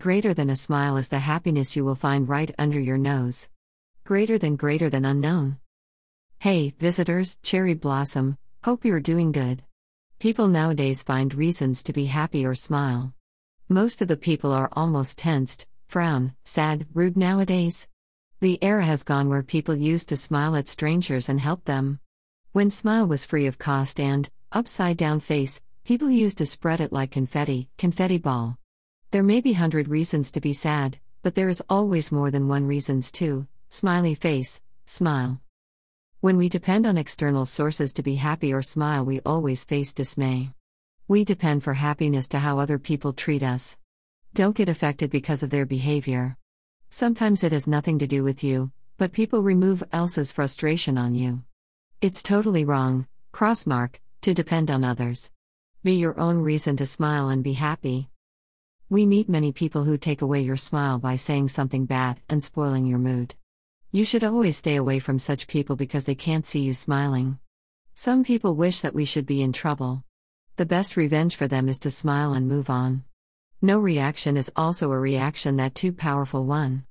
Greater than a smile is the happiness you will find right under your nose. Greater than greater than unknown. Hey, visitors, cherry blossom, hope you're doing good. People nowadays find reasons to be happy or smile. Most of the people are almost tensed, frown, sad, rude nowadays. The era has gone where people used to smile at strangers and help them. When smile was free of cost and, upside down face, people used to spread it like confetti, confetti ball. There may be hundred reasons to be sad, but there is always more than one reasons to. Smiley face, smile. When we depend on external sources to be happy or smile, we always face dismay. We depend for happiness to how other people treat us. Don't get affected because of their behavior. Sometimes it has nothing to do with you, but people remove else's frustration on you. It's totally wrong, crossmark, to depend on others. Be your own reason to smile and be happy. We meet many people who take away your smile by saying something bad and spoiling your mood. You should always stay away from such people because they can't see you smiling. Some people wish that we should be in trouble. The best revenge for them is to smile and move on. No reaction is also a reaction that too powerful one.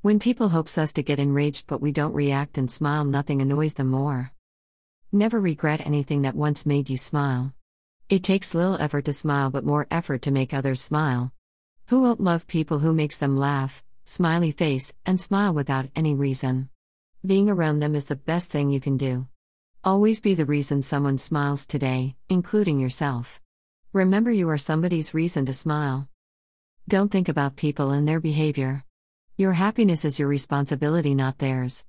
When people hopes us to get enraged but we don't react and smile nothing annoys them more. Never regret anything that once made you smile. It takes little effort to smile but more effort to make others smile. Who won't love people who makes them laugh, smiley face, and smile without any reason? Being around them is the best thing you can do. Always be the reason someone smiles today, including yourself. Remember you are somebody's reason to smile. Don't think about people and their behavior. Your happiness is your responsibility, not theirs.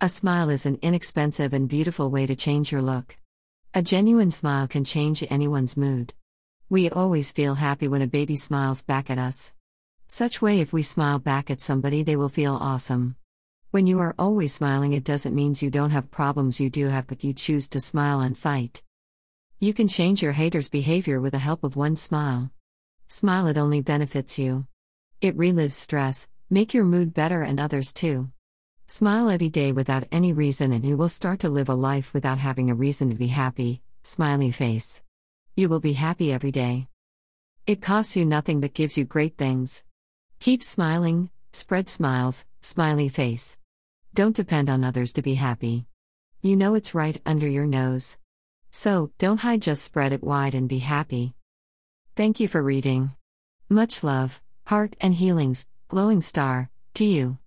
A smile is an inexpensive and beautiful way to change your look. A genuine smile can change anyone's mood. We always feel happy when a baby smiles back at us. Such way if we smile back at somebody they will feel awesome. When you are always smiling it doesn't mean you don't have problems you do have but you choose to smile and fight. You can change your haters' behavior with the help of one smile. Smile it only benefits you. It relives stress, make your mood better and others too. Smile every day without any reason and you will start to live a life without having a reason to be happy. Smiley face. You will be happy every day. It costs you nothing but gives you great things. Keep smiling, spread smiles, smiley face. Don't depend on others to be happy. You know it's right under your nose. So, don't hide, just spread it wide and be happy. Thank you for reading. Much love, heart, and healings, glowing star, to you.